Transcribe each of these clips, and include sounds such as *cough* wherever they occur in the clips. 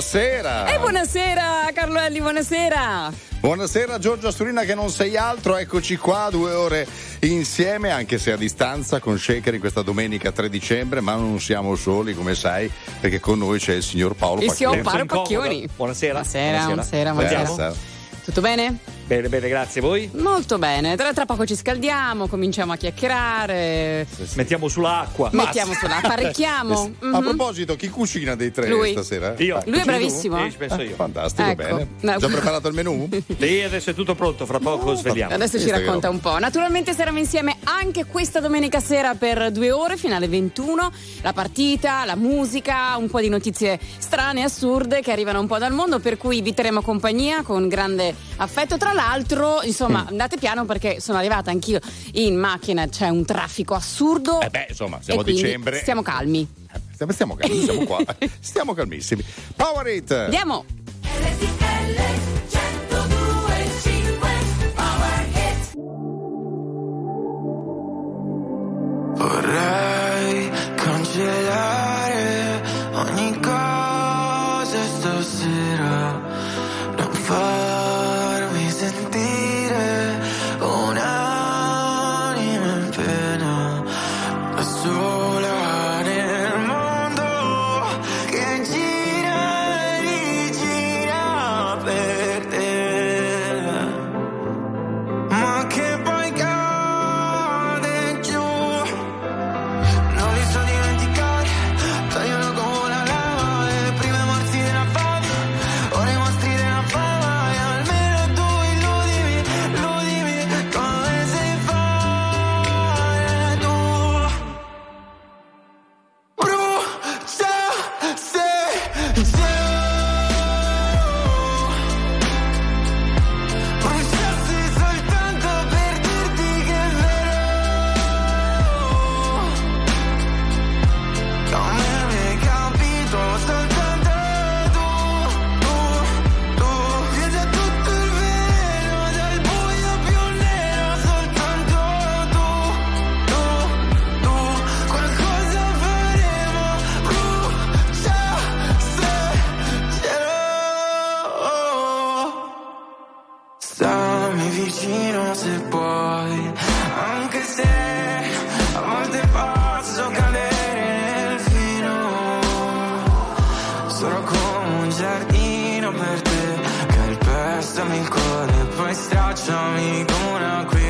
buonasera. E buonasera Carlo Elli, buonasera. Buonasera Giorgio Asturina che non sei altro, eccoci qua due ore insieme anche se a distanza con Shaker in questa domenica 3 dicembre ma non siamo soli come sai perché con noi c'è il signor Paolo Il Pacchioni. signor Paolo Pacchioni. Buonasera. Buonasera, buonasera, Buonasera. buonasera. Tutto bene? Bene, bene, grazie. Voi? Molto bene. Tra, tra poco ci scaldiamo, cominciamo a chiacchierare. Mettiamo sull'acqua. Mettiamo sulla, apparecchiamo. *laughs* A Mhm. proposito, chi cucina dei tre Lui. stasera? Io. Lui è bravissimo. Sì, ci penso io. Fantastico, Ecco. bene. No. Già preparato il menù? *laughs* Lì adesso è tutto pronto, fra poco svegliamo. Adesso ci racconta un po'. Naturalmente saremo insieme anche questa domenica sera per due ore, finale 21. La partita, la musica, un po' di notizie strane assurde che arrivano un po' dal mondo, per cui vi terremo compagnia con grande affetto. Tra l'altro, insomma, Mm. andate piano perché sono arrivata anch'io in macchina, c'è un traffico assurdo. Eh beh, insomma, siamo a dicembre. Stiamo calmi. Stiamo, stiamo calmi, siamo qua. *laughs* Stiamo calmissimi. Power It! Andiamo! Vorrei cancellare ogni cosa stasera, non farmi stracciami come un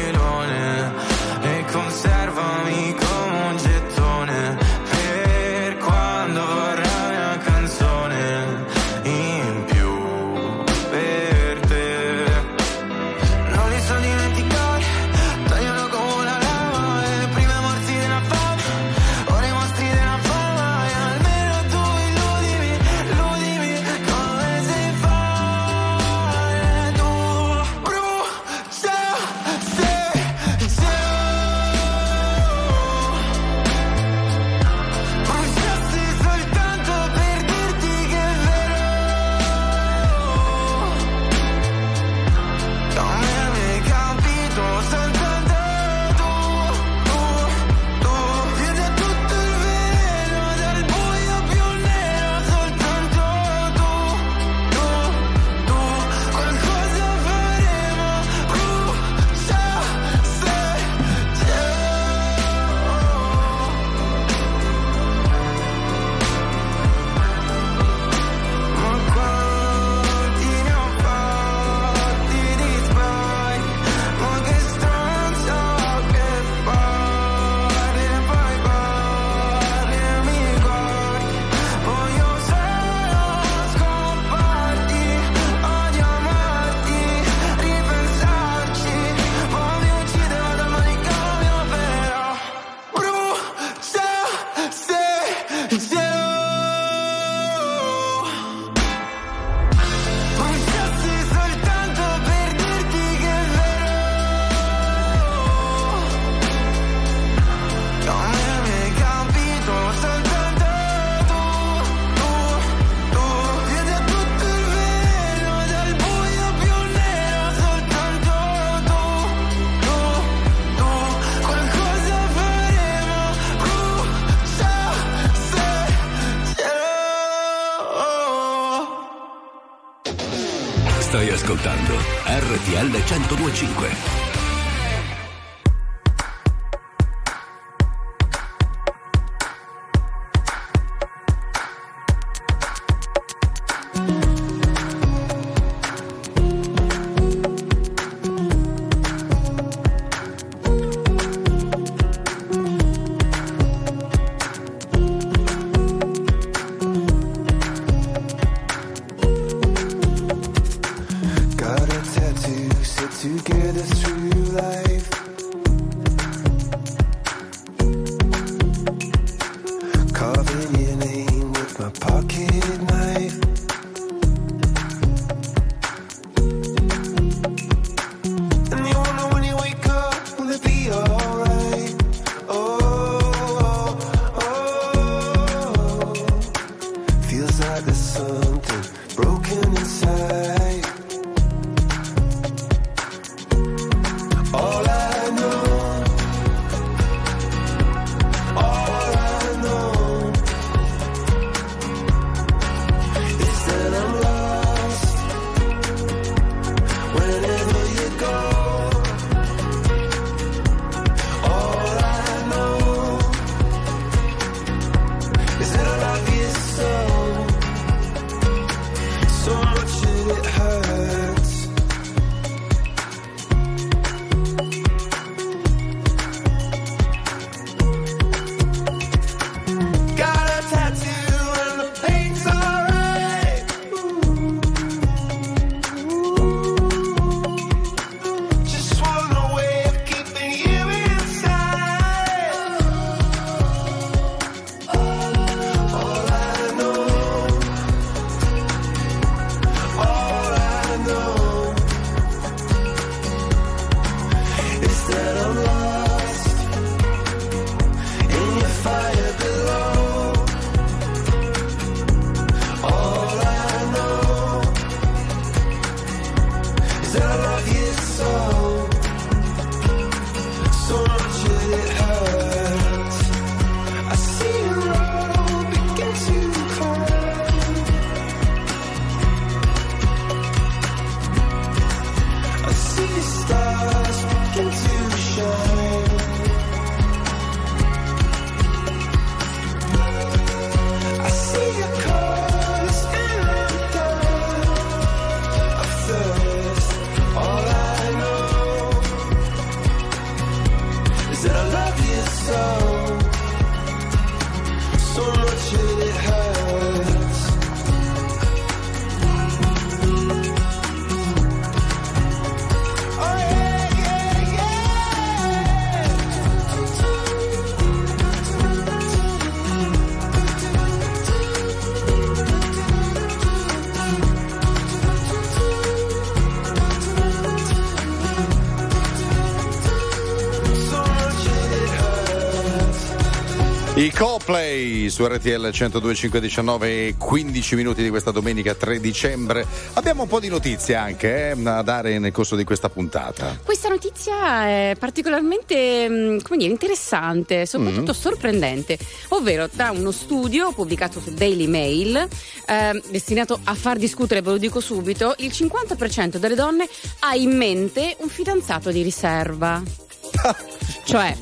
I Coplay su RTL 102519 e 15 minuti di questa domenica 3 dicembre. Abbiamo un po' di notizie anche eh, da dare nel corso di questa puntata. Questa notizia è particolarmente come dire, interessante, soprattutto sorprendente, ovvero da uno studio pubblicato su Daily Mail, ehm, destinato a far discutere, ve lo dico subito, il 50% delle donne ha in mente un fidanzato di riserva. *laughs* Cioè,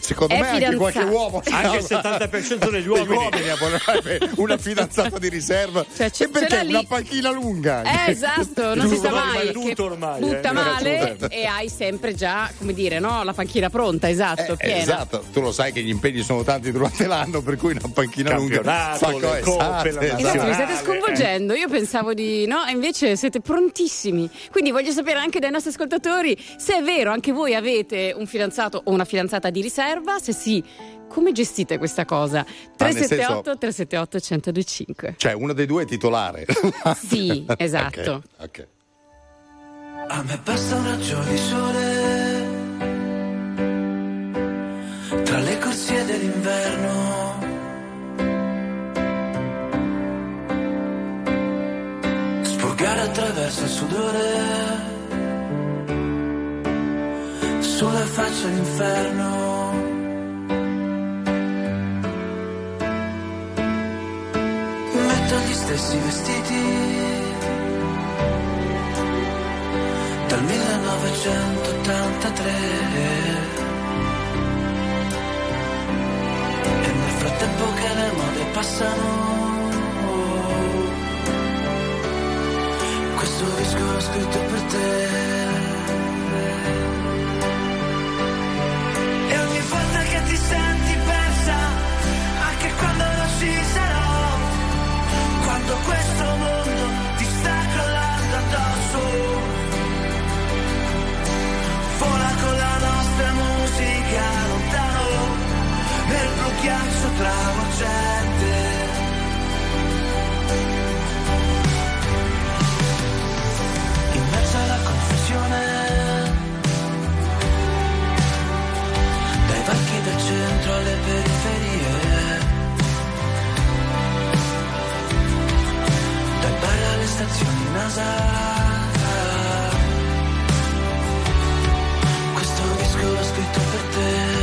Secondo me anche fidanzato. qualche uomo Anche il 70% *laughs* degli uomini. ha vorrebbe una *laughs* fidanzata di riserva. Cioè, ce- e perché una panchina lunga? Eh, esatto, non si sa mai. ma è tutto che ormai, butta eh. male Certo. e hai sempre già, come dire, no? La panchina pronta, esatto, Eh, piena. esatto, tu lo sai che gli impegni sono tanti durante l'anno, per cui una panchina lunga fa le co- coppe, la esatto, Esatto, mi state sconvolgendo. Io pensavo di no, e invece siete prontissimi. Quindi voglio sapere anche dai nostri ascoltatori se è vero, anche voi avete un fidanzato o una fidanzata di riserva. Se sì, come gestite questa cosa? Ma nel 378 378 1025. Cioè, uno dei due è titolare. *laughs* Sì, esatto. Ok, ok. A me basta un raggio di sole tra le corsie dell'inverno. Spurgare attraverso il sudore sulla faccia l'inferno. Metto gli stessi vestiti 1983 e nel frattempo che le mode passano questo disco l'ho scritto per te questo ti sta crollando addosso. Vola con la nostra musica lontano nel blu ghiaccio travolgente stazioni NASA. Questo disco l'ho scritto per te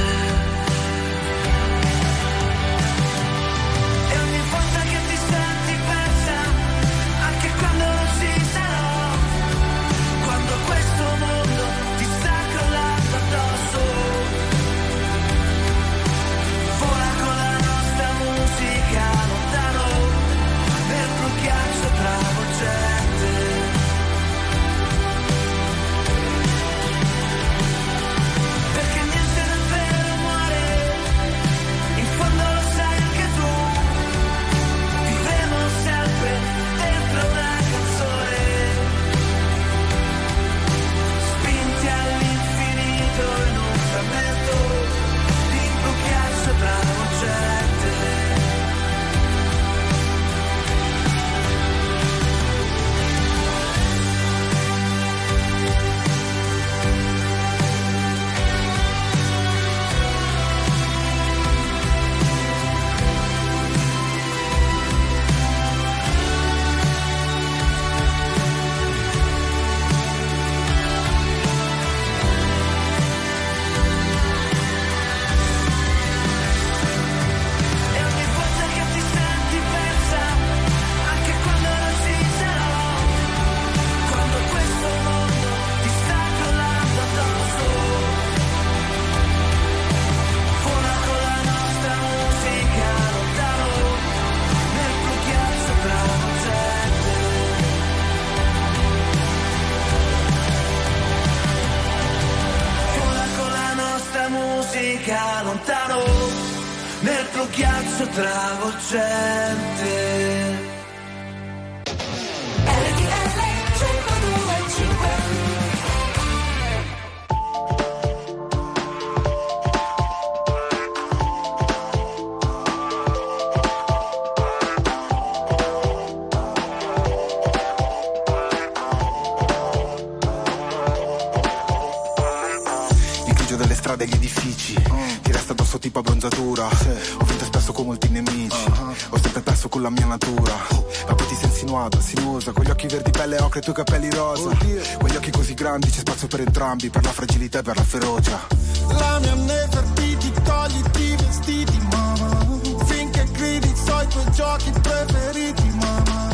occhi verdi pelle ocre e i tuoi capelli rosa Quegli occhi così grandi c'è spazio per entrambi Per la fragilità e per la ferocia La mia Nefertiti, togliti i vestiti, mamma. Finché gridi, so i tuoi giochi preferiti, mamma.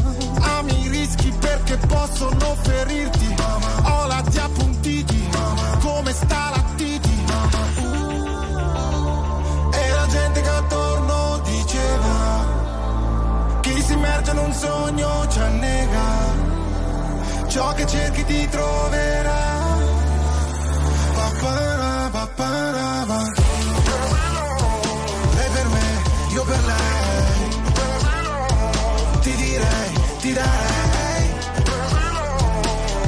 Ami i rischi perché possono ferirti, mamma. Ho lati appuntiti, mamma. Come sta la titi, mamma. E la gente che attorno diceva: Chi si immerge in un sogno ci annega. Ciò che cerchi ti troverà. Papara, papara, pa. Lei per me, io per lei. Ti direi, ti darei.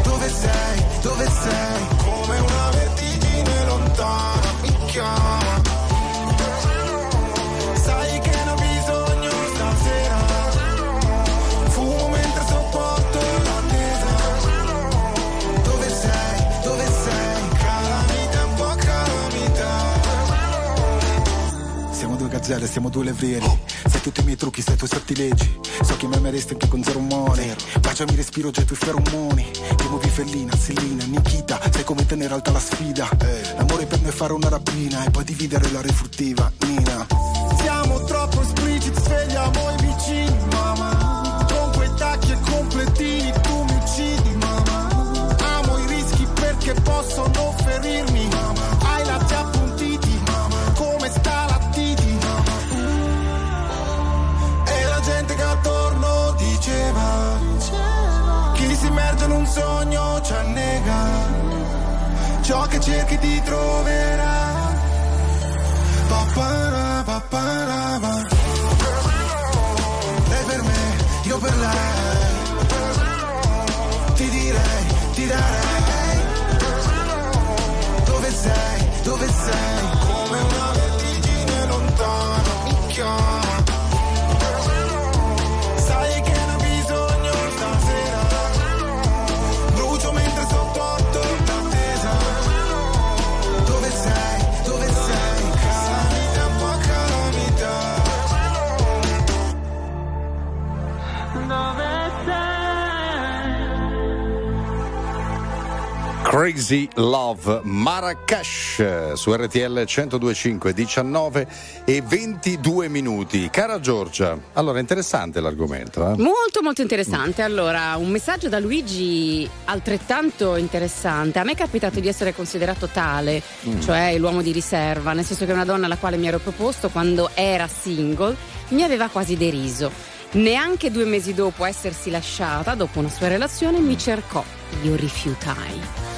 Dove sei, dove sei? Gazzelle, siamo due levrieri Sai tutti i miei trucchi, sai i tuoi sortilegi So che mi ameresti anche con zero umore. Baciami respiro già i tuoi feromoni. Ti muovi fellina, Selina, Nikita Sai come tenere alta la sfida. L'amore per me è fare una rapina E poi dividere la refruttiva, Nina. Siamo troppo espliciti, svegliamo i vicini, mamma. Con quei tacchi e completini cerchi ti troverà. Papara, papara, pa. Crazy Love Marrakesh su RTL 1025 19 e 22 minuti. Cara Giorgia, allora interessante l'argomento. Eh? Molto molto interessante. Allora, un messaggio da Luigi altrettanto interessante. A me è capitato di essere considerato tale, cioè l'uomo di riserva, nel senso che una donna alla quale mi ero proposto quando era single mi aveva quasi deriso. Neanche due mesi dopo essersi lasciata, dopo una sua relazione, mi cercò. Io rifiutai.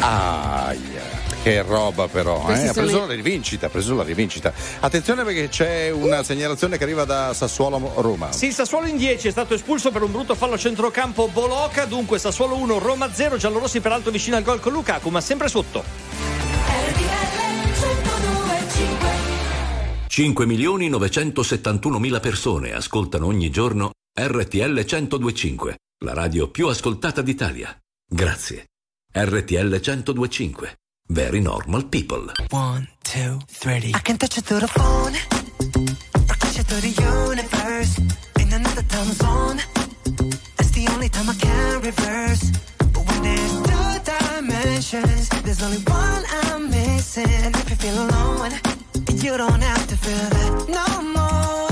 Aia, che roba però, eh? ha preso la rivincita, ha preso la rivincita. Attenzione perché c'è una segnalazione che arriva da Sassuolo Roma. Sì, Sassuolo in 10 è stato espulso per un brutto fallo a centrocampo Boloca, dunque Sassuolo 1, Roma 0, giallorossi peraltro vicino al gol con Lukaku, ma sempre sotto. 5 milioni 971 mila persone ascoltano ogni giorno RTL 1025, la radio più ascoltata d'Italia. Grazie. RTL 1025. Very normal people. One, two, three. I can touch it through the phone. Or touch it through the universe. In another time zone. That's the only time I can reverse. But when there's two dimensions, there's only one I'm missing. And if you feel alone, you don't have to feel that no more.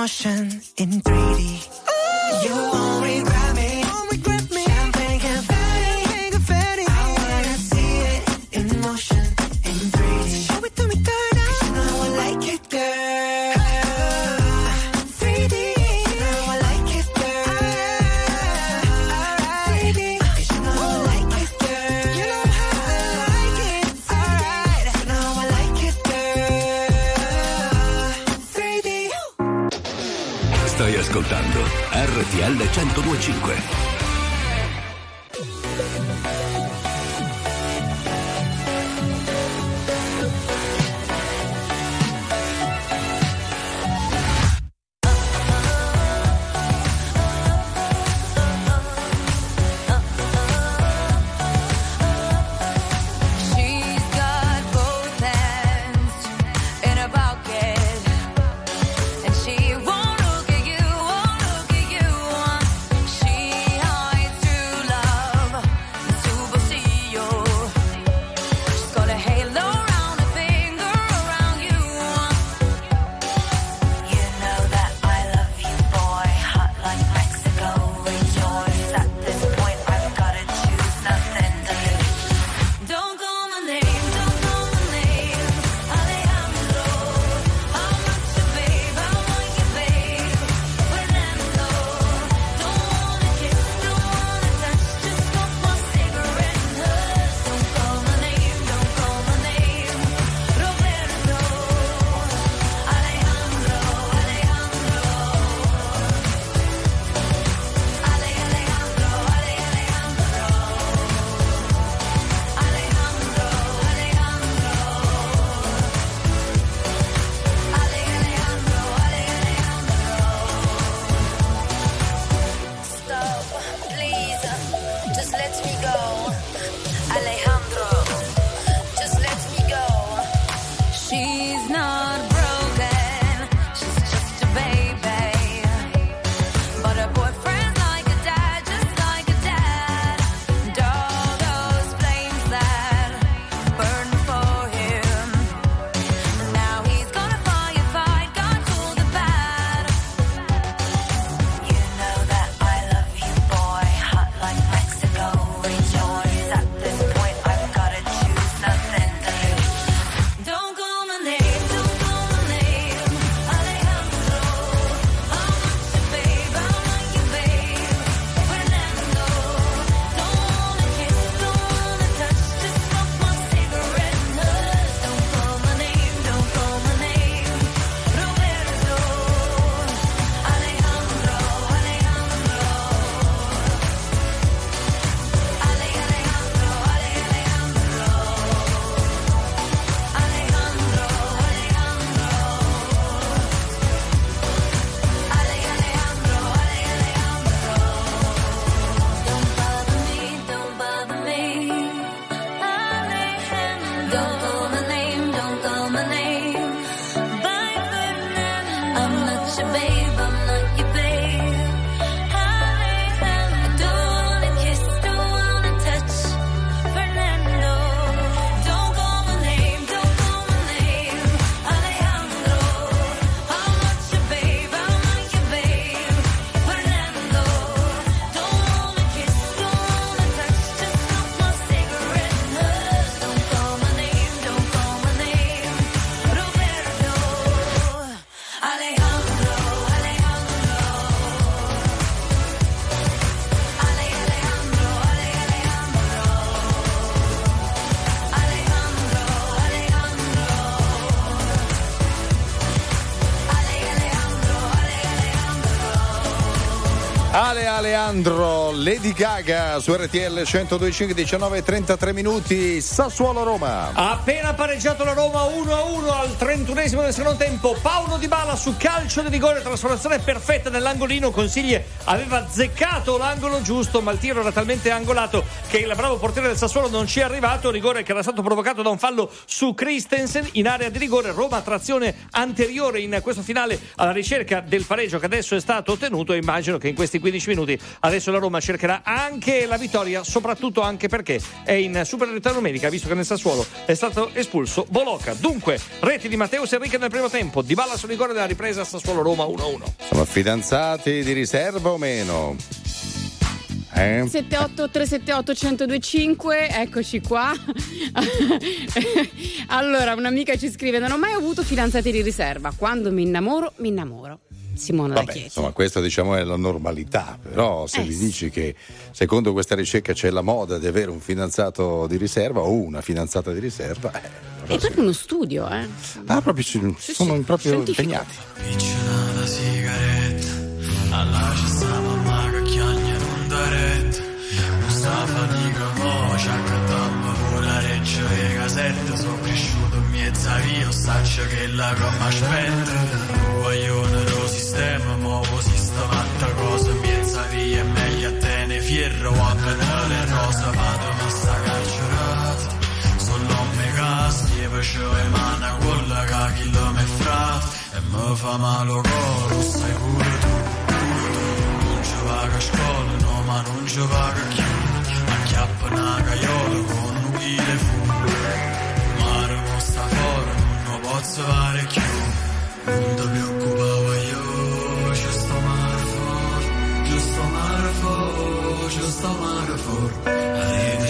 motion, in 3D. You won't RTL 1025. Ale Aleandro, Lady Gaga su RTL 102.5 19 33 minuti, Sassuolo Roma. Appena pareggiato la Roma 1-1 al 31esimo del secondo tempo. Paolo Di Bala su calcio di rigore, trasformazione perfetta nell'angolino. Consiglie aveva azzeccato l'angolo giusto, ma il tiro era talmente angolato che il bravo portiere del Sassuolo non ci è arrivato. Rigore che era stato provocato da un fallo su Christensen in area di rigore. Roma trazione anteriore in questo finale alla ricerca del pareggio che adesso è stato ottenuto. E immagino che in questi 15 minuti adesso la Roma cercherà anche la vittoria, soprattutto anio perché è in superiorità numerica, visto che nel Sassuolo è stato espulso Bolocca. Dunque, reti di Matteo Enrique nel primo tempo, Di Balla sul rigore della ripresa Sassuolo Roma 1-1. Sono fidanzati di riserva meno? Eh? 78 378 1025, eccoci qua. *laughs* allora, un'amica ci scrive: Non ho mai avuto fidanzati di riserva. Quando mi innamoro, mi innamoro. Simona da Vabbè, insomma, questa diciamo è la normalità, però se Eh, gli sì. dici che secondo questa ricerca c'è la moda di avere un fidanzato di riserva o una fidanzata di riserva, eh, È proprio uno studio, eh. ah, proprio ci- sono proprio scientifico. impegnati. Sigaretta Alla ci sta mamma che chiagna non da retta Non sta fatica mo Ci accattammo pure reccio e casette Sono cresciuto in mezza via saccio che la gomma aspetta guaglione lo sistema sta fatta cosa. In mezza via È meglio a te ne fierro O a vedere rosa. Vado ma sta carcerata Solo me casti e facevo le mani con la cachilla me frat. E mi fa male lo coro, tu, pure Non vaga a scuola, no ma non ci vaga più Acchiappa una caiola con un chile fu Mare mo sta fuori, non posso fare più. Non ti preoccupare io, ci sto mare fuori Ci sto mare fuori, ci sto mare fuori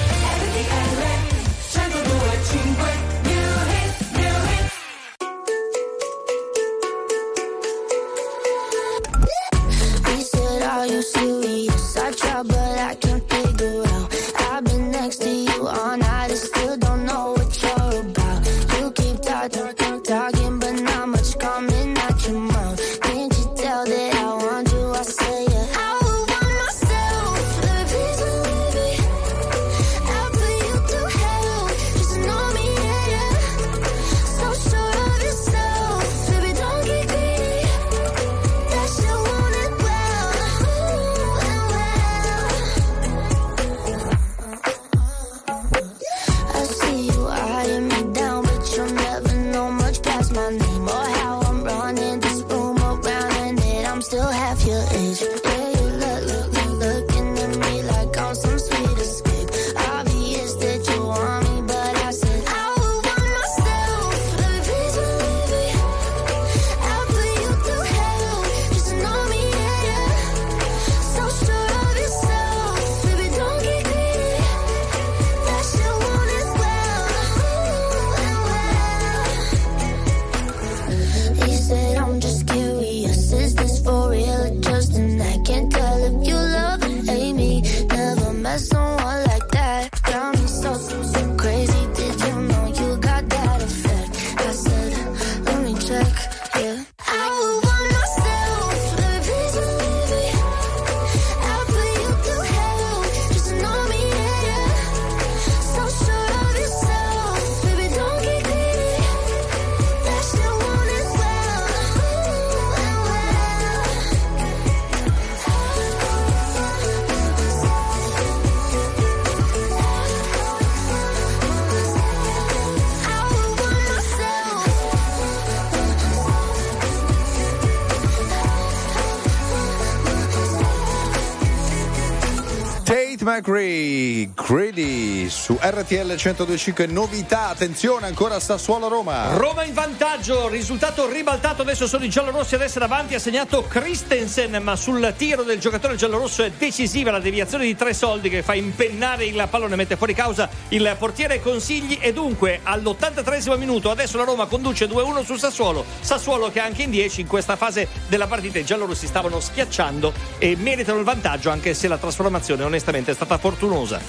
Gregory Greedy su RTL 1025, novità attenzione ancora Sassuolo Roma. Roma in vantaggio risultato ribaltato adesso sono i giallorossi ad essere avanti ha segnato Christensen ma sul tiro del giocatore giallorosso è decisiva la deviazione di tre soldi che fa impennare il pallone mette fuori causa il portiere Consigli. E dunque all'83 minuto adesso la Roma conduce 2-1 su Sassuolo. Sassuolo che anche in 10 in questa fase della partita. I giallorossi stavano schiacciando e meritano il vantaggio anche se la trasformazione onestamente è stata tappa fortunosa.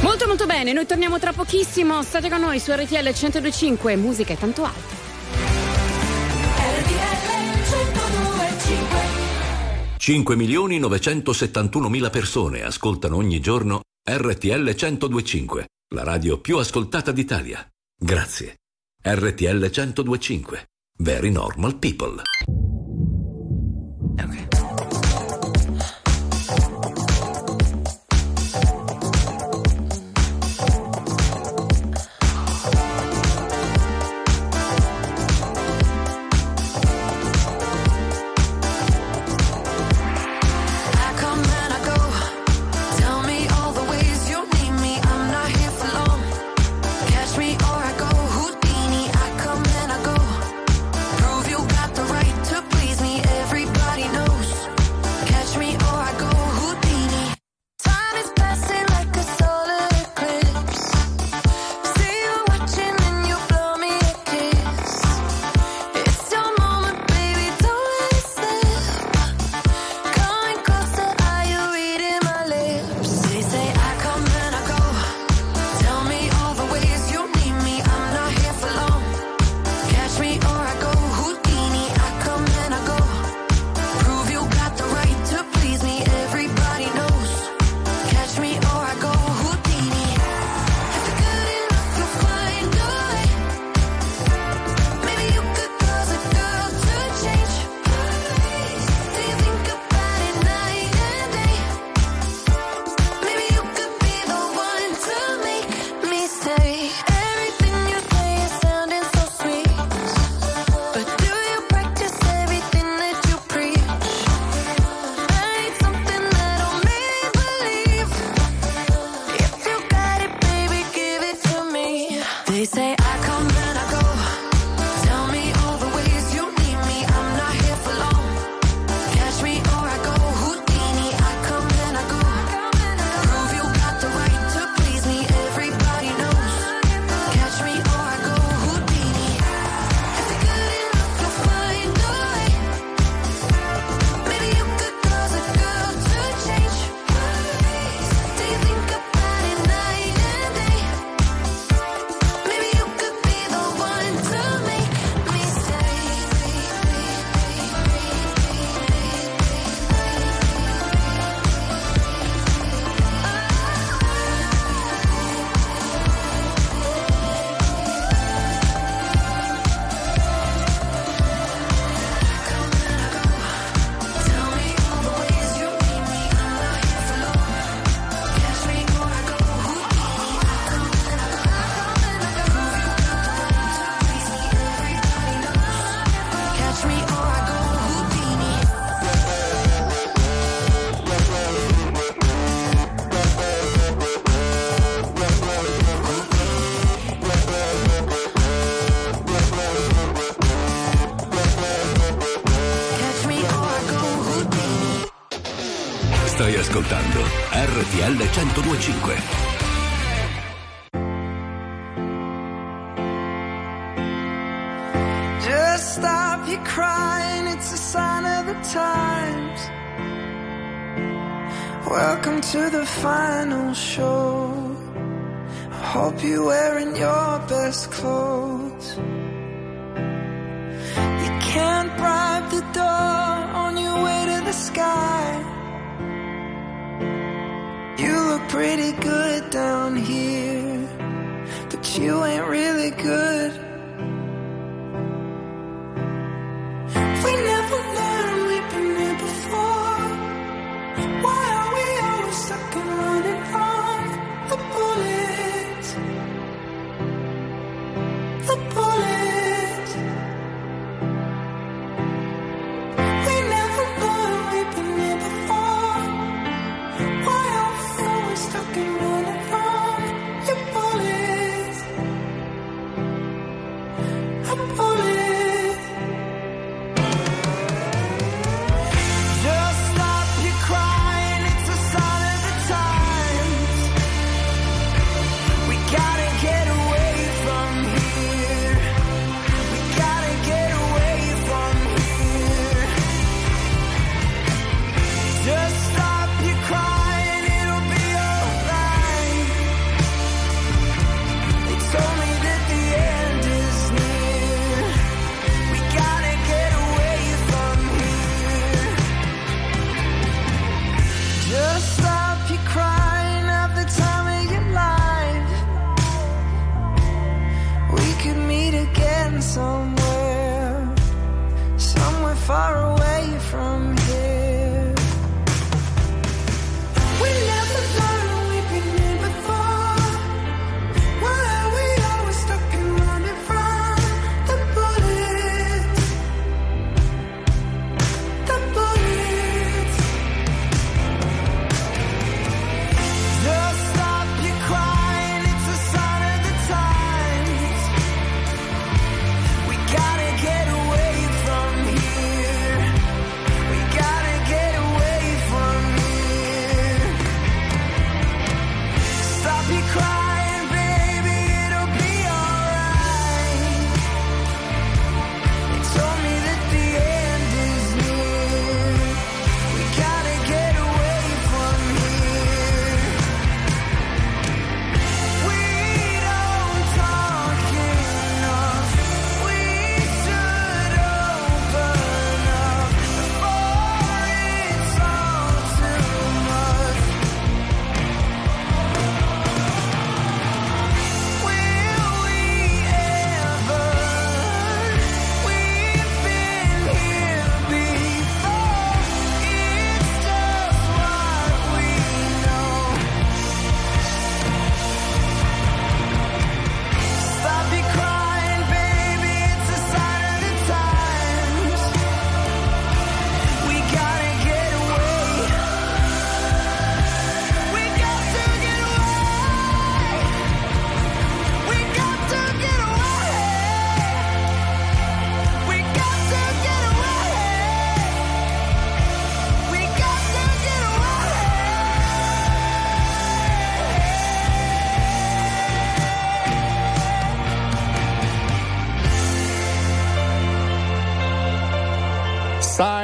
Molto molto bene, noi torniamo tra pochissimo, state con noi su RTL 102.5, musica e tanto altro. RTL 102.5 5.971.000 persone ascoltano ogni giorno RTL 102.5, la radio più ascoltata d'Italia. Grazie. RTL 102.5, Very Normal People. Okay. close.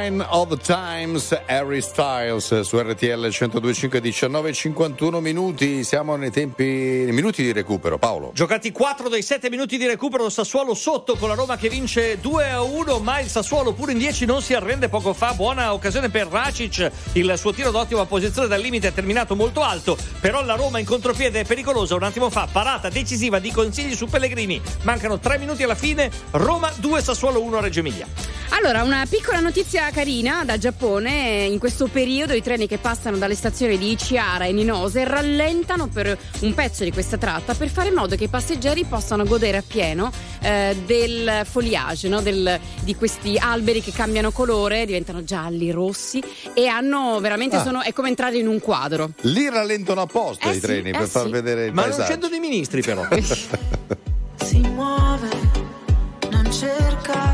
Sign of the Times, Harry Styles su RTL 102.5 19.51 minuti, siamo nei tempi, nei minuti di recupero, Paolo. Giocati 4 dei 7 minuti di recupero, Sassuolo sotto con la Roma che vince 2 a 1, ma il Sassuolo pure in 10 non si arrende poco fa. Buona occasione per Racic, il suo tiro d'ottima posizione dal limite è terminato molto alto, però la Roma in contropiede è pericolosa. Un attimo fa, parata decisiva di consigli su Pellegrini. Mancano 3 minuti alla fine, Roma 2, Sassuolo 1 a Reggio Emilia. Allora, una piccola notizia carina da Giappone. In questo periodo i treni che passano dalle stazioni di Ichihara e Ninose rallentano per un pezzo di questa tratta per fare in modo che i passeggeri possano godere appieno eh, del foliage, no? Del- di questi alberi che cambiano colore, diventano gialli, rossi e hanno veramente Ah. sono, è come entrare in un quadro. Lì rallentano apposta Eh i sì, treni eh per far sì. vedere il Ma non paesaggio. scendono i ministri però. *laughs* Si muove, non cerca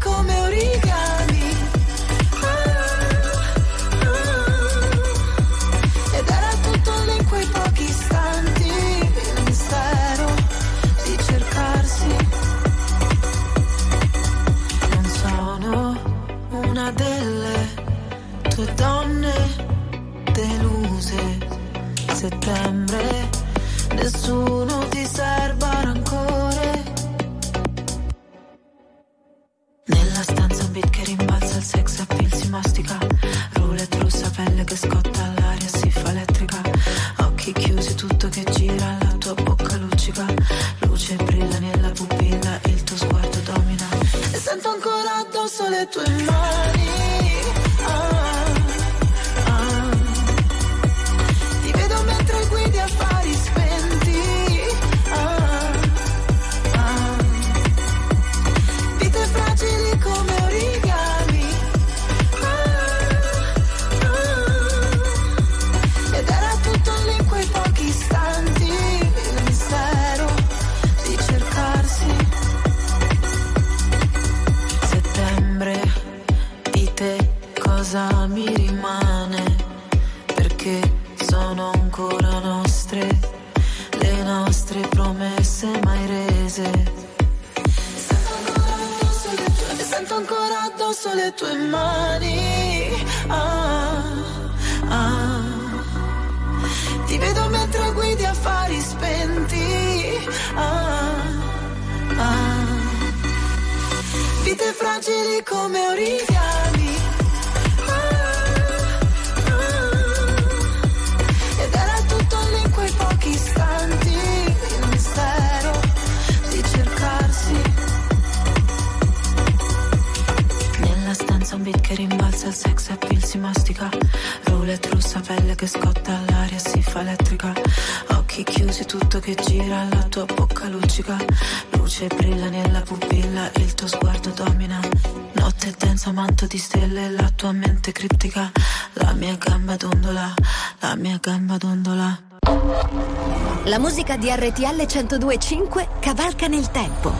Come origami. Brilla nella pupilla, il tuo sguardo domina. Notte densa, manto di stelle, la tua mente criptica. La mia gamba dondola, la mia gamba dondola. La musica di RTL 1025 cavalca nel tempo.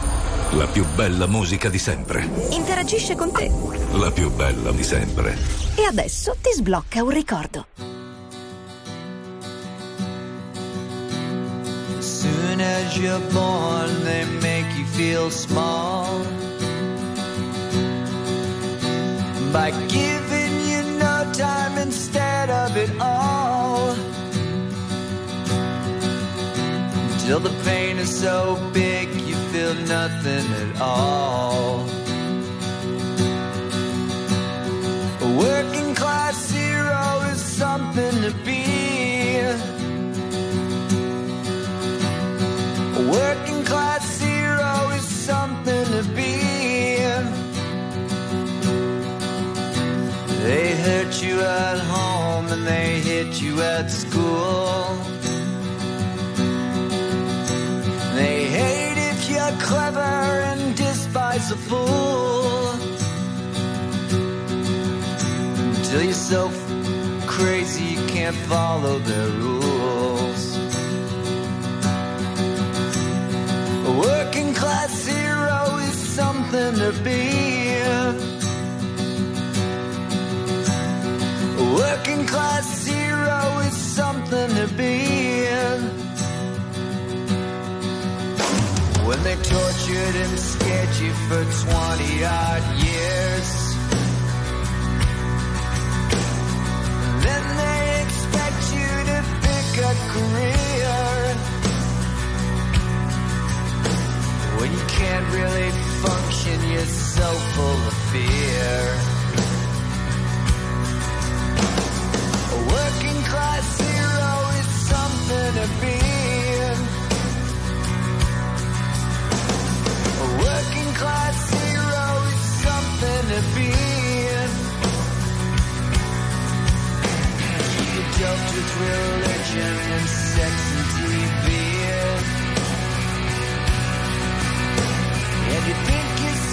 La più bella musica di sempre. Interagisce con te. La più bella di sempre. E adesso ti sblocca un ricordo. As you're born, they make you feel small by giving you no time instead of it all. Till the pain is so big, you feel nothing at all. A working class hero is something to be. Working class hero is something to be. They hurt you at home and they hit you at school. They hate if you're clever and despise a fool. Until you're so crazy you can't follow their rules. A working class hero is something to be. A working class hero is something to be. When they tortured and scared you for 20 odd years. Then they expect you to pick a career. When you can't really function, you're so full of fear. A working class hero is something to be. A working class hero is something to be. You doped with religion and sex and TV.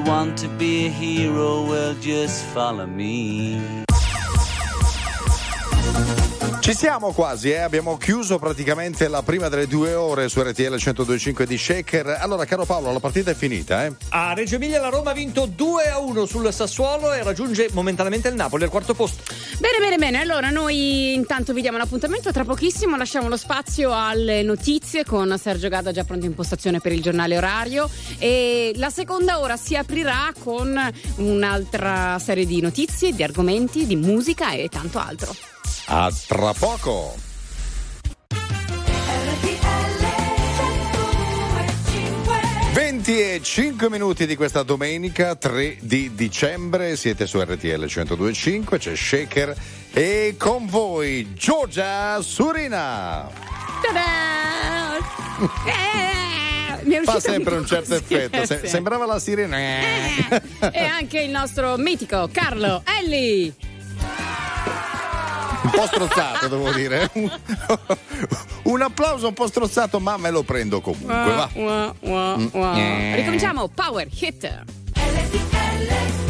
want to be a hero, well, just follow me. Ci siamo quasi, eh? abbiamo chiuso praticamente la prima delle due ore su RTL 1025 di Shaker. Allora, caro Paolo, la partita è finita, eh? A Reggio Emilia la Roma ha vinto 2 a 1 sul Sassuolo e raggiunge momentaneamente il Napoli al quarto posto. Bene, bene, bene. Allora, noi intanto vi diamo l'appuntamento. Tra pochissimo lasciamo lo spazio alle notizie con Sergio Gadda già pronto in postazione per il giornale orario. E la seconda ora si aprirà con un'altra serie di notizie, di argomenti, di musica e tanto altro. A tra poco. 20 e 5 minuti di questa domenica 3 di dicembre, siete su RTL 1025, c'è Shaker e con voi Giorgia Surina. Ta-da! *laughs* Eh, Fa sempre un certo effetto, se- sembrava la sirena. E anche il nostro mitico Carlo Elli. Un po' strozzato, devo dire. Un- applauso un po' strozzato, ma me lo prendo comunque. Va. Wah, wah, Mm. wah. Eh. Ricominciamo. Power Hit. Calma,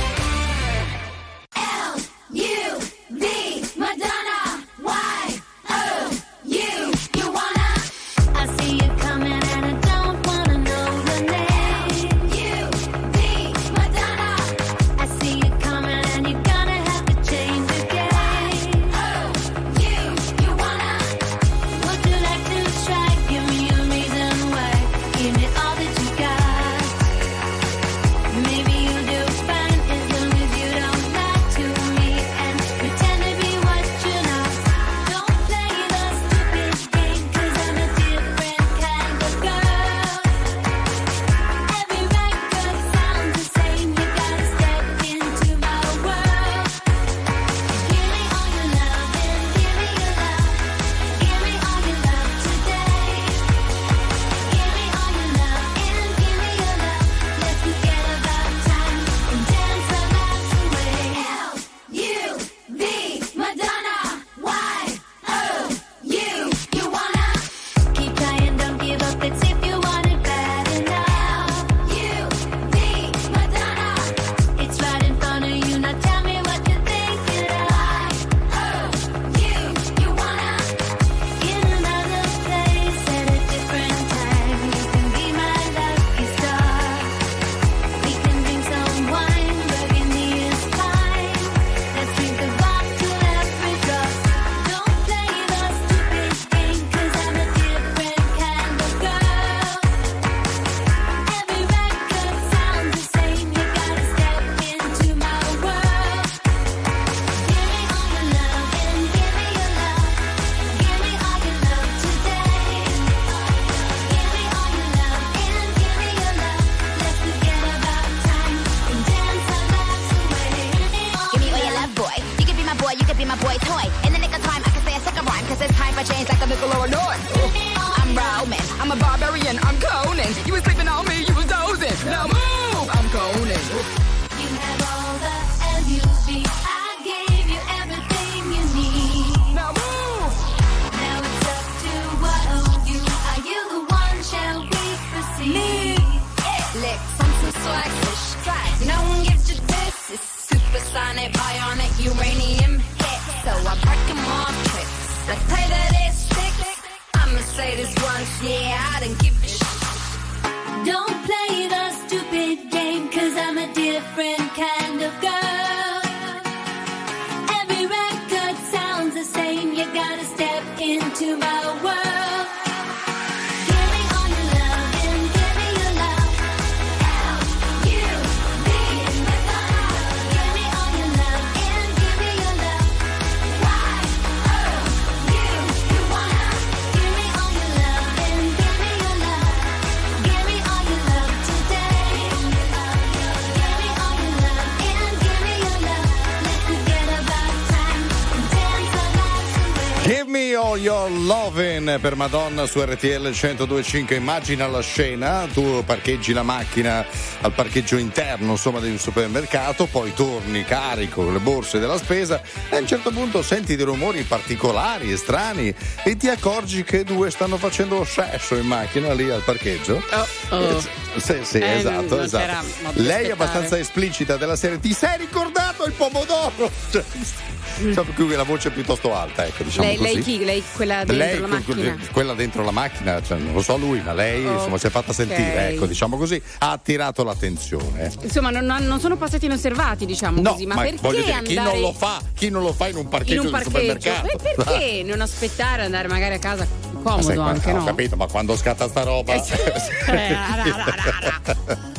Per Madonna su RTL 1025. Immagina la scena, tu parcheggi la macchina al parcheggio interno insomma di un supermercato, poi torni carico con le borse della spesa e a un certo punto senti dei rumori particolari e strani e ti accorgi che due stanno facendo sesso in macchina lì al parcheggio. oh. Eh, Sì, sì, Eh, esatto, esatto. Lei è abbastanza esplicita della serie. Ti sei ricordato il pomodoro? *laughs* Cioè, per cui la voce è piuttosto alta, ecco, diciamo lei, così. lei chi? Lei quella dentro Lei, la macchina? que- quella dentro la macchina, cioè, non lo so lui, ma lei insomma, si è fatta sentire, ecco, diciamo così, ha attirato l'attenzione. Insomma, non, non sono passati inosservati, diciamo No, così. Ma, ma perché dire, chi non lo fa, chi non lo fa in un in parcheggio un del parcheggio? supermercato? E perché *laughs* non aspettare andare magari a casa comodo sai, anche, ho no? capito, ma quando scatta sta roba. Eh, *laughs* ra, ra, ra, ra.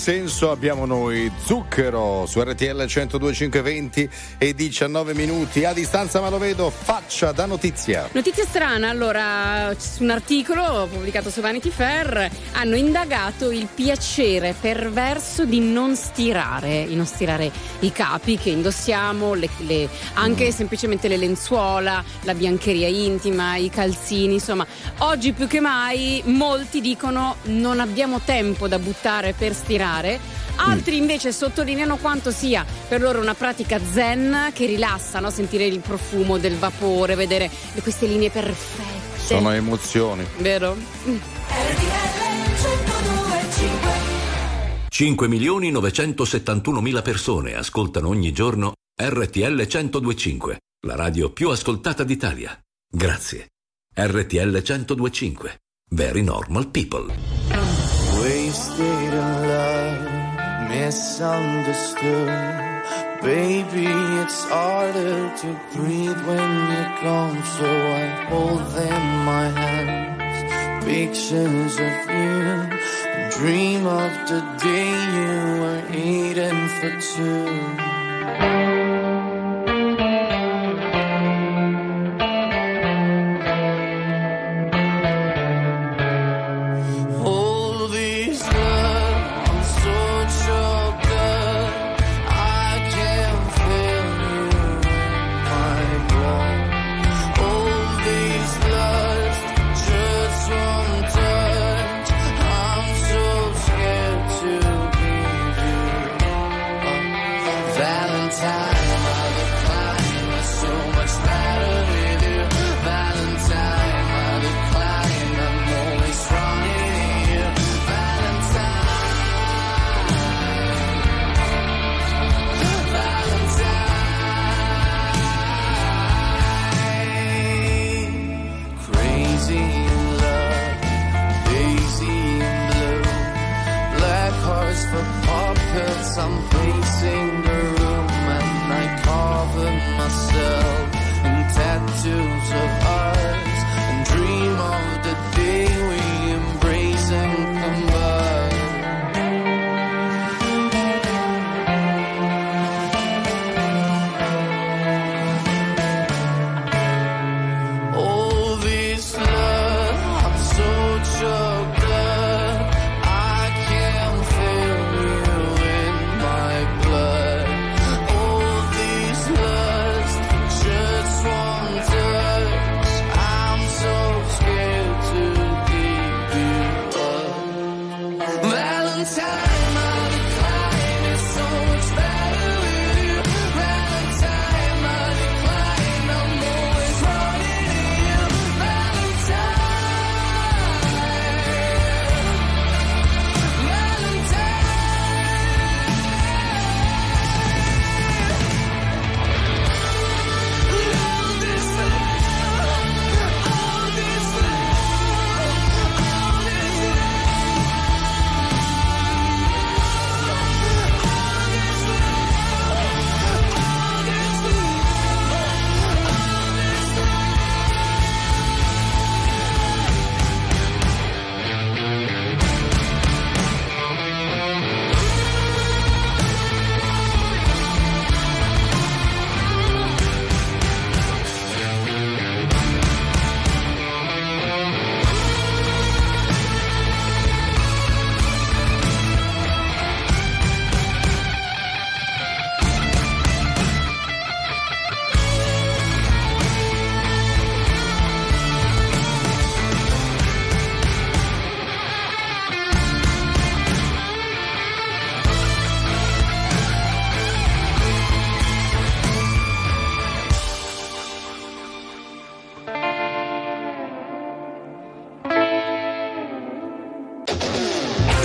Senso abbiamo noi? Zucchero su RTL 102.520 e 19 minuti. A distanza ma lo vedo, faccia da notizia. Notizia strana, allora, su un articolo pubblicato su Vanity Fair hanno indagato il piacere perverso di non stirare, di non stirare i capi che indossiamo, le- le- anche semplicemente le lenzuola, la biancheria intima, i calzini, insomma, oggi più che mai molti dicono non abbiamo tempo da buttare per stirare. Altri invece sottolineano quanto sia per loro una pratica zen che rilassa, no? sentire il profumo del vapore, vedere queste linee perfette. Sono emozioni. Vero? 5 milioni 971 mila persone ascoltano ogni giorno RTL 1025, la radio più ascoltata d'Italia. Grazie. RTL 1025. Very normal people. Wasted in love, misunderstood. Baby, it's harder to breathe when you're gone, so I hold them my hands. Pictures of you, dream of the day you were eating for two.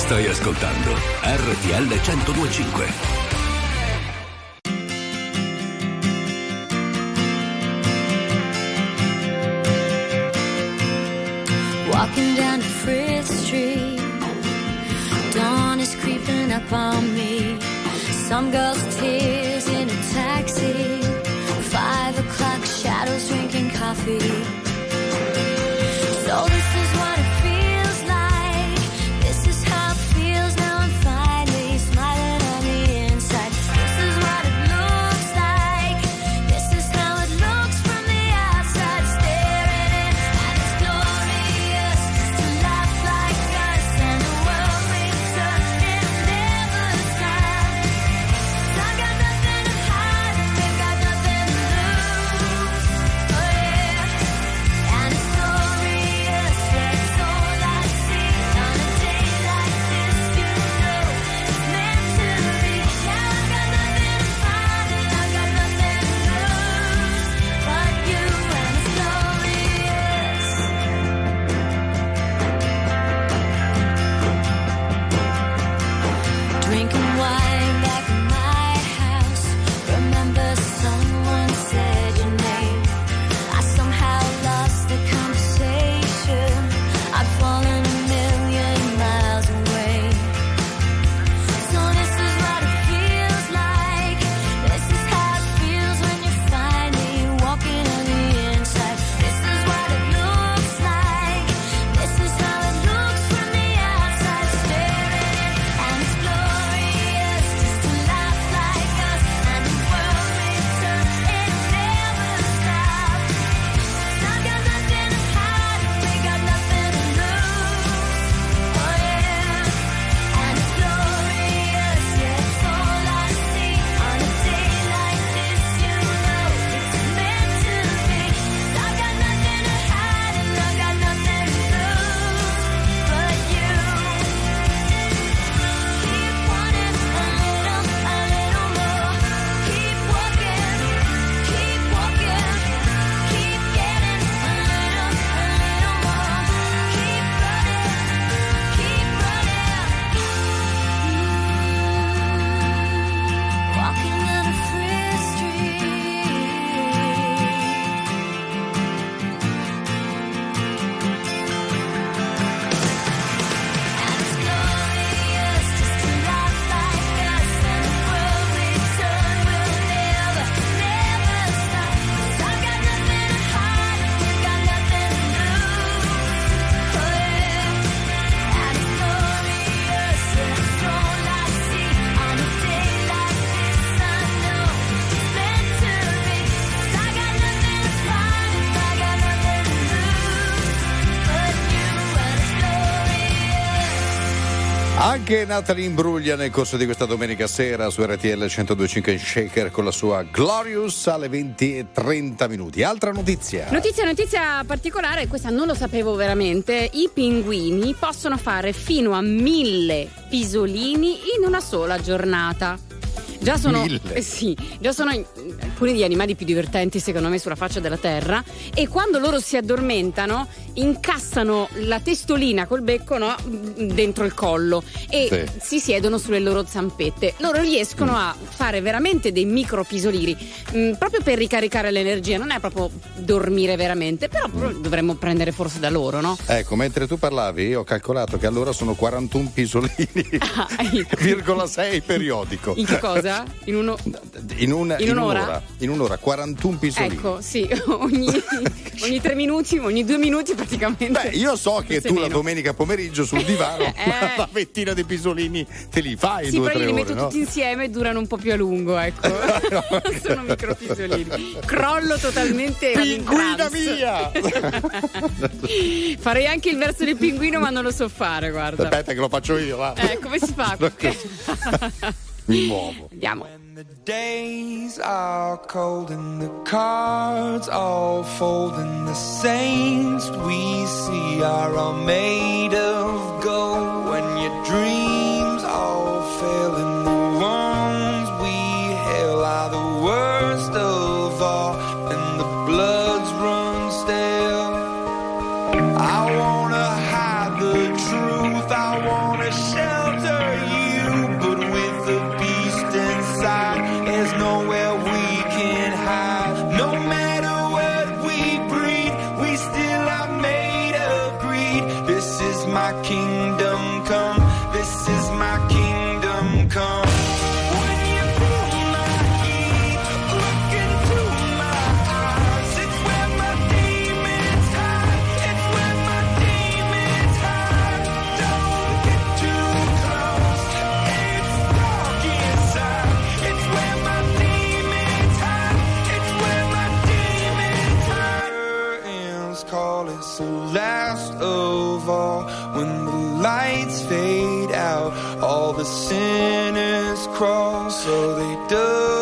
Stai ascoltando RTL 1025. Walking down Frith Street, dawn is creeping up on me. Some girl's tears in a taxi. Five o'clock shadows drinking coffee. Anche Natalie Imbruglia nel corso di questa domenica sera su RTL 1025 in Shaker con la sua Glorious alle 20 e 30 minuti. Altra notizia. Notizia, notizia particolare, questa non lo sapevo veramente. I pinguini possono fare fino a mille pisolini in una sola giornata. Già sono, Mille? eh sì, già sono alcuni degli animali più divertenti secondo me sulla faccia della terra e quando loro si addormentano incassano la testolina col becco no, dentro il collo e Sì. si siedono sulle loro zampette. Loro riescono Mm. a fare veramente dei micro pisolini mh, proprio per ricaricare l'energia, non è proprio dormire veramente, però Mm. dovremmo prendere forse da loro, no? Ecco, mentre tu parlavi, ho calcolato che allora sono 41 pisolini, *laughs* *laughs* virgola 6 periodico. In che cosa? In uno In, un- In in un'ora? In un'ora, 41 pisolini. Ecco, sì, *laughs* ogni, *laughs* ogni tre minuti, ogni due minuti praticamente. Beh, io so che tu la meno. domenica pomeriggio sul divano *laughs* Eh. una ventina di pisolini te li fai Sì, due però io li ore, metto no? tutti insieme e durano un po' più a lungo, ecco. Sono micro pisolini. Crollo totalmente Pinguina all'incranz. Farei anche il verso del pinguino, ma non lo so fare, guarda. Aspetta che lo faccio io, va. Eh, come si fa? Mi muovo. Andiamo. Days are cold and the cards all fold and the saints we see are all made of gold. When your dreams all fail and the ones we hail are the worst of all lights fade out, all the sinners crawl, so they do.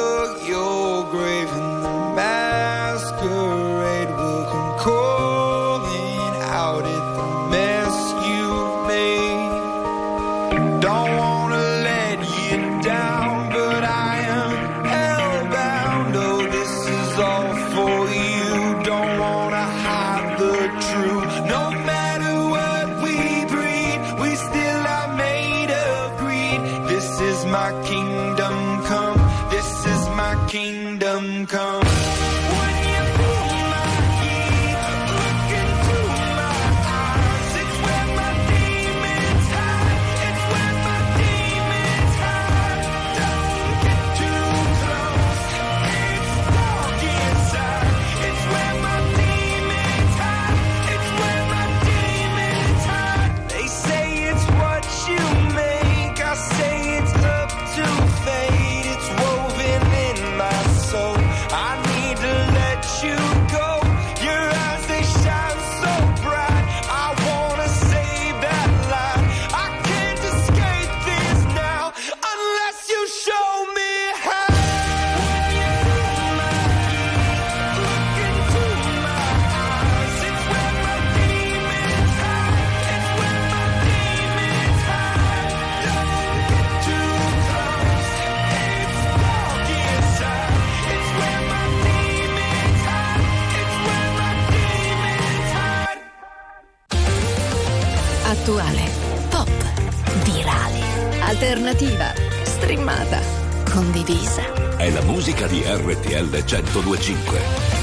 di RTL 1025.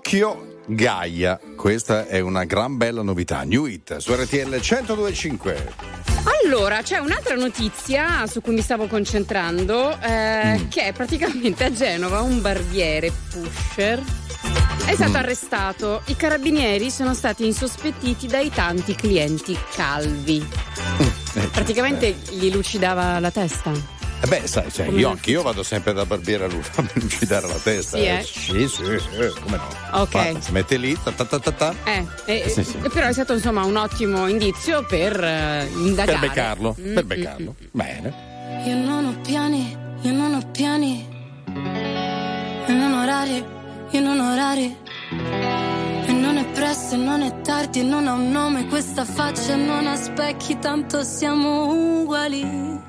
Occhio Gaia, questa è una gran bella novità. New It su RTL 1025. Allora, c'è un'altra notizia su cui mi stavo concentrando, eh, mm. che è praticamente a Genova un barbiere pusher è stato mm. arrestato. I carabinieri sono stati insospettiti dai tanti clienti calvi. Mm. Eh, certo. praticamente eh. gli lucidava la testa. Eh beh, sai, cioè, io nel- anch'io vado sempre da barbiere a lu- *laughs* a lucidare la testa. Sì, eh? Sì, sì, sì, come no. Ok. Guarda, si mette lì, ta ta ta ta ta, Eh, eh, Sì, sì. però è stato insomma un ottimo indizio per eh, indagare. per beccarlo, Mm, per mm, beccarlo. Bene. Io non ho piani, io non ho piani. E non orari, io non orari. E non è presto, e non è tardi, e non ha un nome questa faccia, non ha specchi, tanto siamo uguali.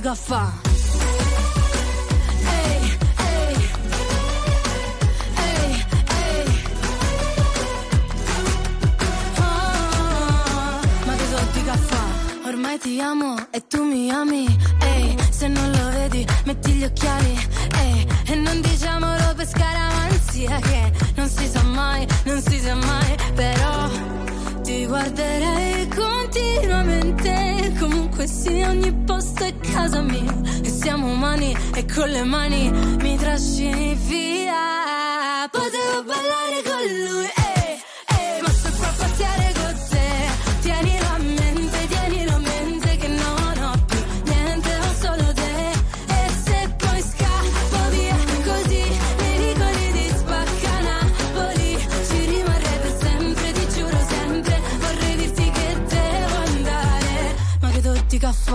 dico a fa'? Ah, ma che so di caffè? Ormai ti amo e tu mi ami. Ehi, se non lo vedi, metti gli occhiali. Ehi, e non diciamolo per scaramanzia che non si sa mai, non si sa mai. Però ti guarderei continuamente. Comunque sia, ogni posto è casa mia. E siamo umani e con le mani mi trascini via. Potevo ballare con lui,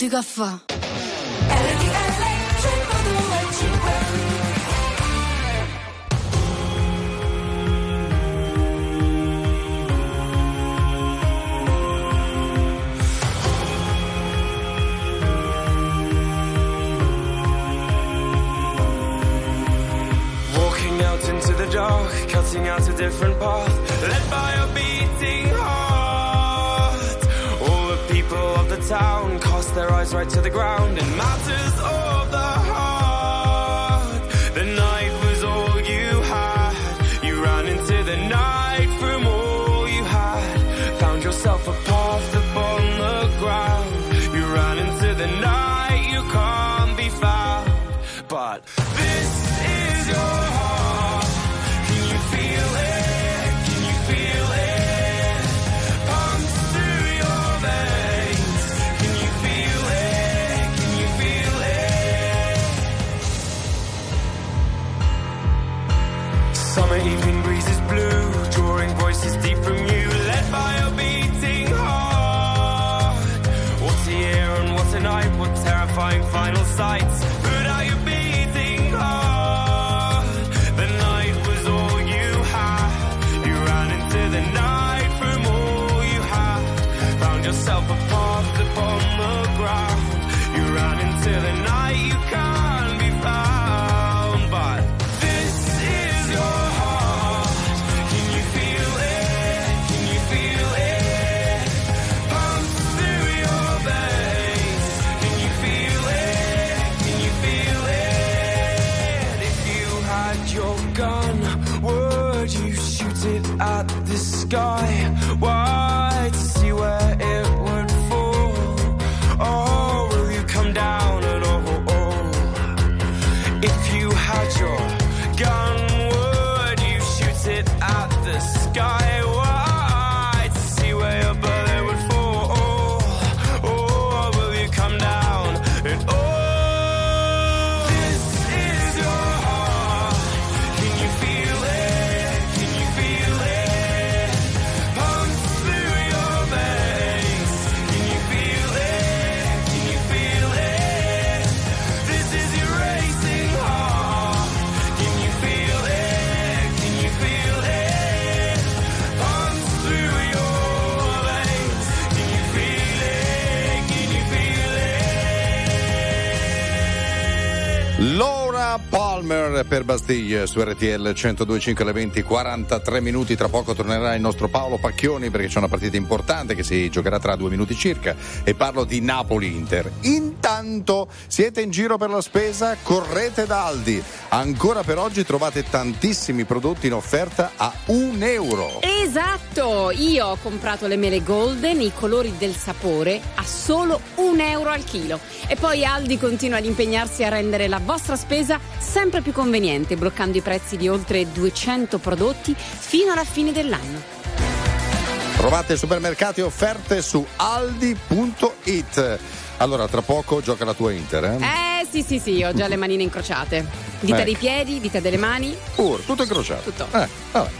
hey. Ma che tu dica fa? Walking out into the dark, cutting out a different path, led by a beating town cast their eyes right to the ground in matters of sights. Per Bastiglie su RTL 1025 alle 20 43 minuti. Tra poco tornerà il nostro Paolo Pacchioni perché c'è una partita importante che si giocherà tra due minuti circa. E parlo di Napoli-Inter. Intanto siete in giro per la spesa correte da Aldi. Ancora per oggi trovate tantissimi prodotti in offerta a un euro. Esatto, io ho comprato le mele golden, i colori del sapore, a solo un euro al chilo. E poi Aldi continua ad impegnarsi a rendere la vostra spesa sempre più conveniente, bloccando i prezzi di oltre 200 prodotti fino alla fine dell'anno. Trovate supermercati e offerte su aldi.it. Allora, tra poco gioca la tua Inter, eh? Eh sì sì sì, ho già le manine incrociate. Dita Ecco. dei piedi, dita delle mani. Pur, tutto incrociato. Tutto. Eh, vabbè.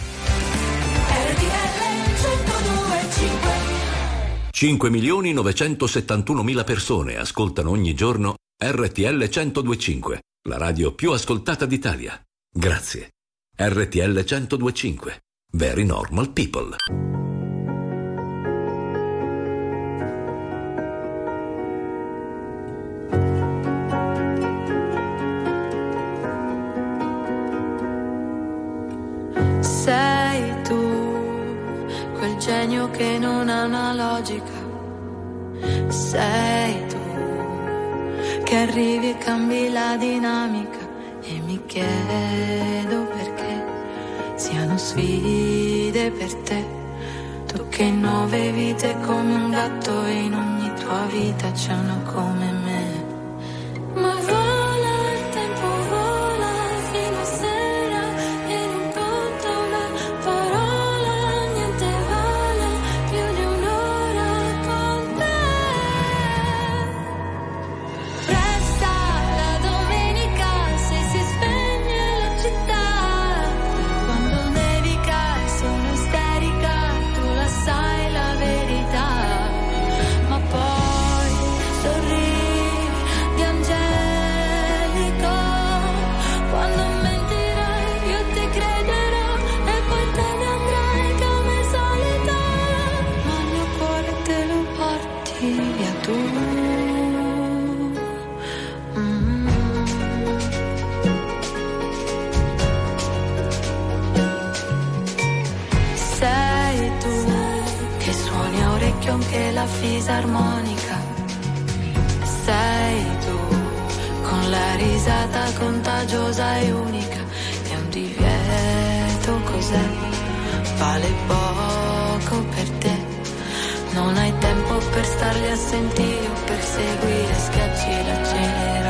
5 milioni 971 mila persone ascoltano ogni giorno RTL 1025, la radio più ascoltata d'Italia. Grazie. RTL 1025. Very normal people. Sei tu, quel genio che non ha una logica. Sei che arrivi e cambi la dinamica. E mi chiedo perché siano sfide per te. Tu che nove vite come un gatto in ogni tua vita c'è uno come anche la fisarmonica. Sei tu con la risata contagiosa e unica. È un divieto cos'è? Vale poco per te. Non hai tempo per starli a sentire per seguire, schiacci l'acceleratore.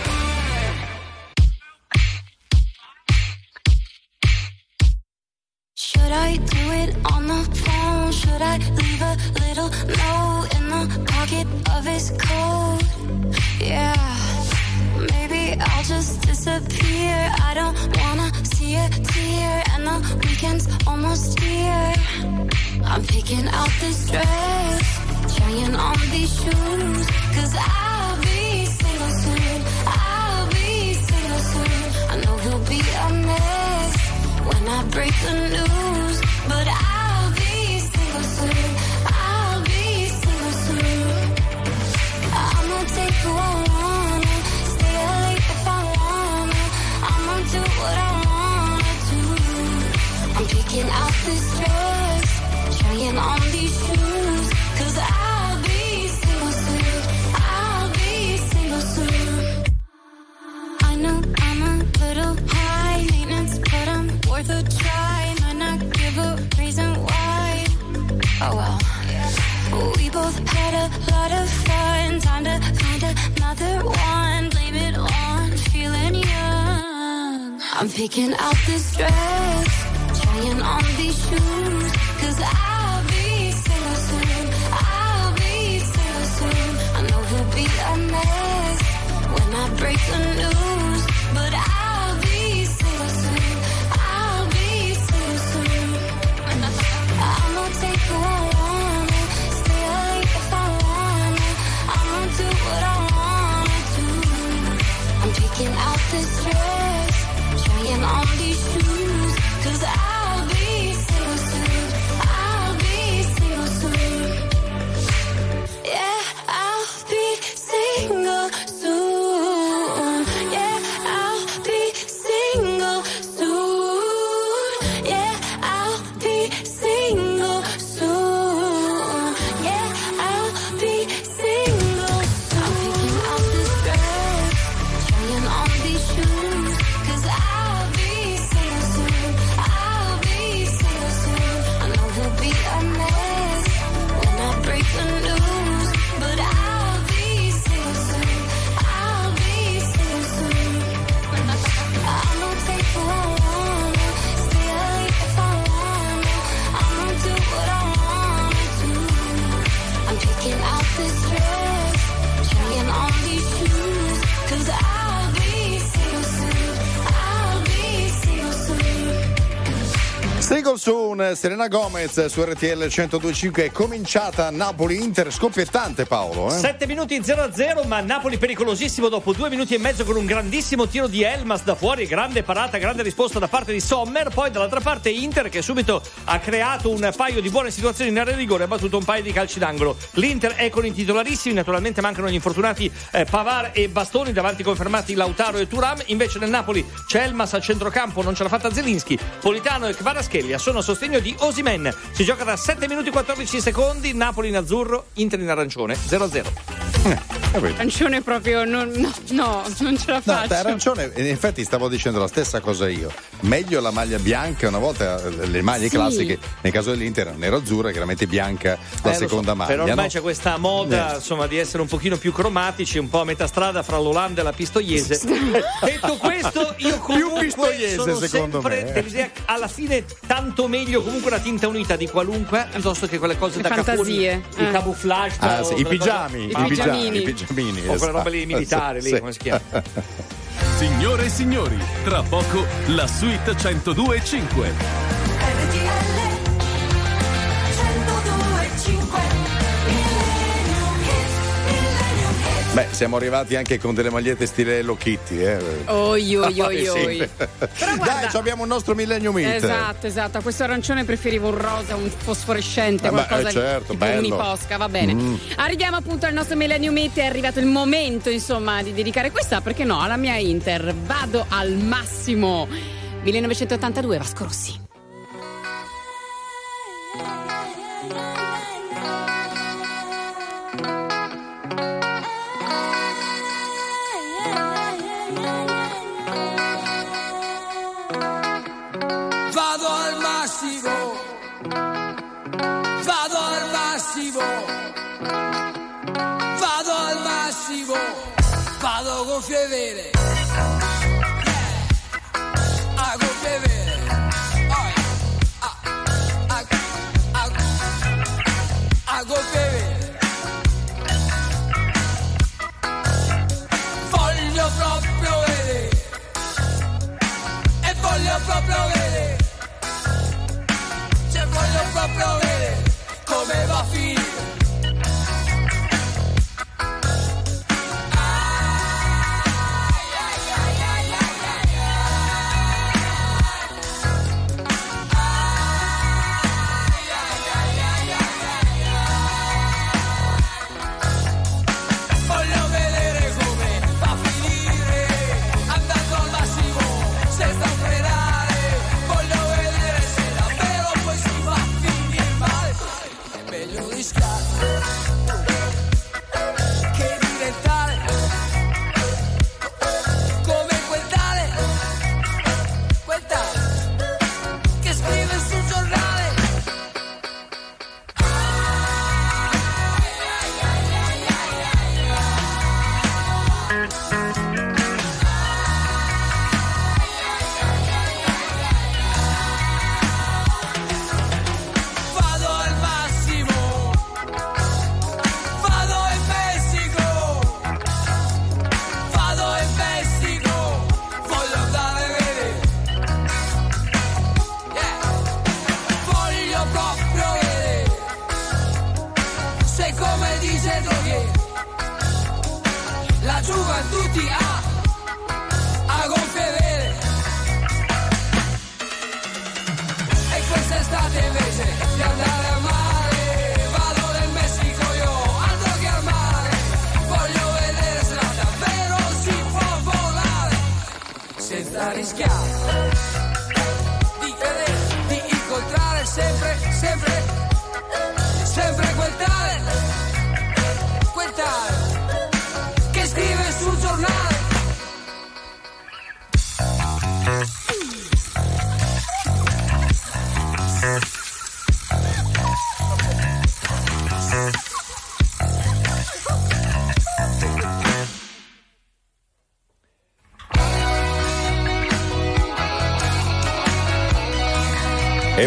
Serena Gomez su RTL 1025 è cominciata Napoli-Inter, scoppiettante Paolo. Eh? 7 minuti 0-0, ma Napoli pericolosissimo dopo due minuti e mezzo con un grandissimo tiro di Elmas da fuori, grande parata, grande risposta da parte di Sommer. Poi dall'altra parte Inter che subito ha creato un paio di buone situazioni in area di rigore ha battuto un paio di calci d'angolo. L'Inter è con i titolarissimi, naturalmente mancano gli infortunati eh, Pavar e Bastoni, davanti confermati Lautaro e Turam. Invece nel Napoli c'è Elmas al centrocampo, non ce l'ha fatta Zelinski. Politano e Kvaratskhelia sono a sostegno di Osimen. Si gioca da 7 minuti e 14 secondi, Napoli in azzurro, Inter in arancione, 0-0. Arancione proprio, non- no, no, non ce la No, faccio. te arancione, in effetti stavo dicendo la stessa cosa io. Meglio la maglia bianca, una volta eh, le maglie Sì. classiche, nel caso dell'Inter nero-azzurra e chiaramente bianca la Eh, lo so, seconda maglia. Però ormai no? c'è questa moda Eh. insomma, di essere un pochino più cromatici, un po' a metà strada fra l'Olanda e la Pistoiese. *laughs* Detto questo, io comunque Pistoiese, sono secondo sempre me, eh. dell'idea che alla fine tanto meglio comunque la tinta unita di qualunque piuttosto che quelle cose Le da fantasie, cafoni, i eh. camouflage Ah, o sì, i pigiami, cose- i pigiamini, pigiamini. i pigiamini, o quella roba lì militare lì, Sì. come si chiama? *laughs* Signore e signori, tra poco la suite 102 e 5. Beh, siamo arrivati anche con delle magliette stile Hello Kitty. Eh. Oi, oi, oi, Eh, *laughs* sì. oi. Dai, abbiamo il nostro Millennium Hit. Esatto, esatto. A questo arancione preferivo un rosa, un fosforescente, beh, qualcosa eh, certo, di bello. uniposca, va bene. Mm. Arriviamo appunto al nostro Millennium Hit, è arrivato il momento, insomma, di dedicare questa, perché no, alla mia Inter. Vado al massimo. 1982, Vasco Rossi. massimo, vado al massimo, vado al massimo, vado con fievere.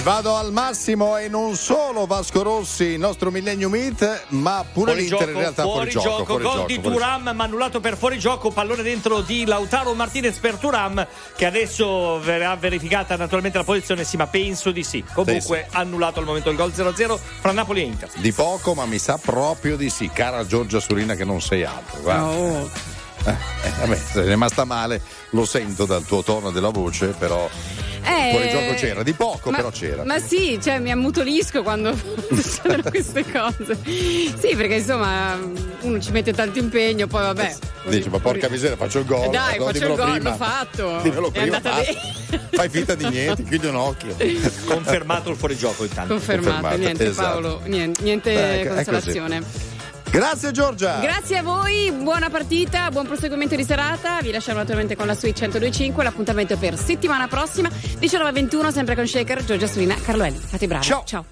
Vado al massimo e non solo Vasco Rossi, il nostro Millennium Meet, ma pure Fuori l'Inter gioco, in realtà fuori, fuori gioco. gioco, fuori gol gioco, di Turam, ma annullato per fuori gioco, pallone dentro di Lautaro Martinez per Turam, che adesso verrà verificata naturalmente la posizione, sì, ma penso di sì. Comunque annullato al momento il gol 0-0 fra Napoli e Inter. Di poco, ma mi sa proprio di sì. Cara Giorgia Surina che non sei altro. guarda. Oh. Eh, eh, vabbè, sei rimasta male, lo sento dal tuo tono della voce, però Eh, fuori gioco c'era, di poco ma- però c'era. Ma sì, cioè mi ammutolisco quando *laughs* succedono *laughs* queste cose. Sì, perché insomma uno ci mette tanto impegno, poi vabbè. Dici, ma porca miseria, faccio il gol. Eh, Dai, no, faccio il gol, prima. l'ho fatto. *laughs* Dimmelo prima. Fai finta di niente, chiudi un occhio. Confermato il fuorigioco intanto. Confermato, Confermato, niente esatto. Paolo, niente, niente Eh, consolazione. Grazie Giorgia. Grazie a voi, buona partita, buon proseguimento di serata. Vi lasciamo naturalmente con la suite 1025. L'appuntamento per settimana prossima, 19.21, sempre con Shaker, Giorgia Surina, Carlo Elli. Fate bravi. Ciao. Ciao.